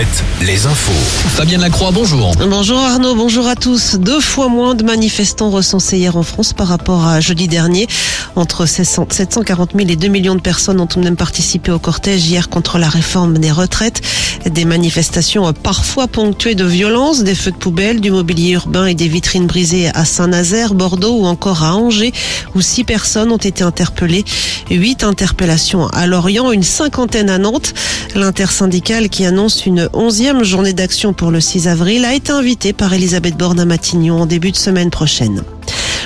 7, les infos. Fabienne Lacroix, bonjour. Bonjour Arnaud, bonjour à tous. Deux fois moins de manifestants recensés hier en France par rapport à jeudi dernier. Entre 740 000 et 2 millions de personnes ont tout de même participé au cortège hier contre la réforme des retraites. Des manifestations parfois ponctuées de violences, des feux de poubelle, du mobilier urbain et des vitrines brisées à Saint-Nazaire, Bordeaux ou encore à Angers, où six personnes ont été interpellées. Huit interpellations à Lorient, une cinquantaine à Nantes. L'intersyndicale qui annonce une onzième journée d'action pour le 6 avril a été invitée par Elisabeth Borne à Matignon en début de semaine prochaine.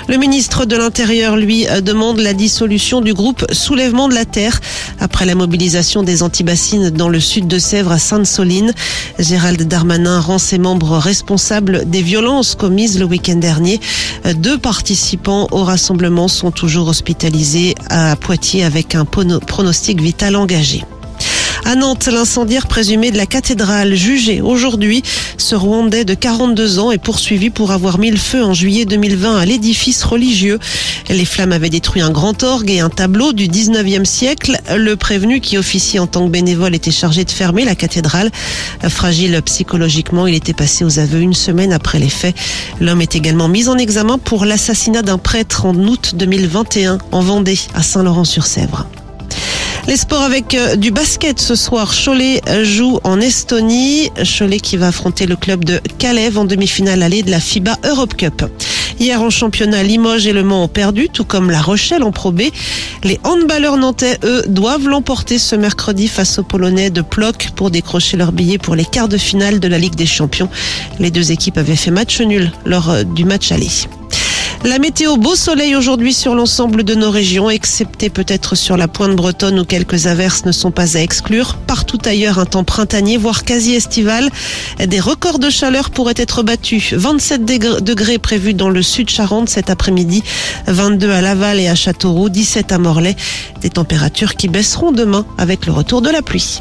Le ministre de l'Intérieur, lui, demande la dissolution du groupe Soulèvement de la Terre après la mobilisation des antibassines dans le sud de Sèvres à Sainte-Soline. Gérald Darmanin rend ses membres responsables des violences commises le week-end dernier. Deux participants au rassemblement sont toujours hospitalisés à Poitiers avec un pronostic vital engagé. À Nantes, l'incendiaire présumé de la cathédrale jugé aujourd'hui, ce Rwandais de 42 ans est poursuivi pour avoir mis le feu en juillet 2020 à l'édifice religieux. Les flammes avaient détruit un grand orgue et un tableau du 19e siècle. Le prévenu qui officie en tant que bénévole était chargé de fermer la cathédrale. Fragile psychologiquement, il était passé aux aveux une semaine après les faits. L'homme est également mis en examen pour l'assassinat d'un prêtre en août 2021 en Vendée, à Saint-Laurent-sur-Sèvre. Les sports avec euh, du basket ce soir. Cholet joue en Estonie. Cholet qui va affronter le club de Calais en demi-finale allée de la FIBA Europe Cup. Hier en championnat, Limoges et Le Mans ont perdu, tout comme La Rochelle en Pro B. Les handballeurs nantais, eux, doivent l'emporter ce mercredi face aux Polonais de Ploc pour décrocher leur billet pour les quarts de finale de la Ligue des Champions. Les deux équipes avaient fait match nul lors euh, du match aller. La météo, beau soleil aujourd'hui sur l'ensemble de nos régions, excepté peut-être sur la pointe bretonne où quelques averses ne sont pas à exclure. Partout ailleurs, un temps printanier, voire quasi estival. Des records de chaleur pourraient être battus. 27 degrés prévus dans le sud Charente cet après-midi, 22 à Laval et à Châteauroux, 17 à Morlaix. Des températures qui baisseront demain avec le retour de la pluie.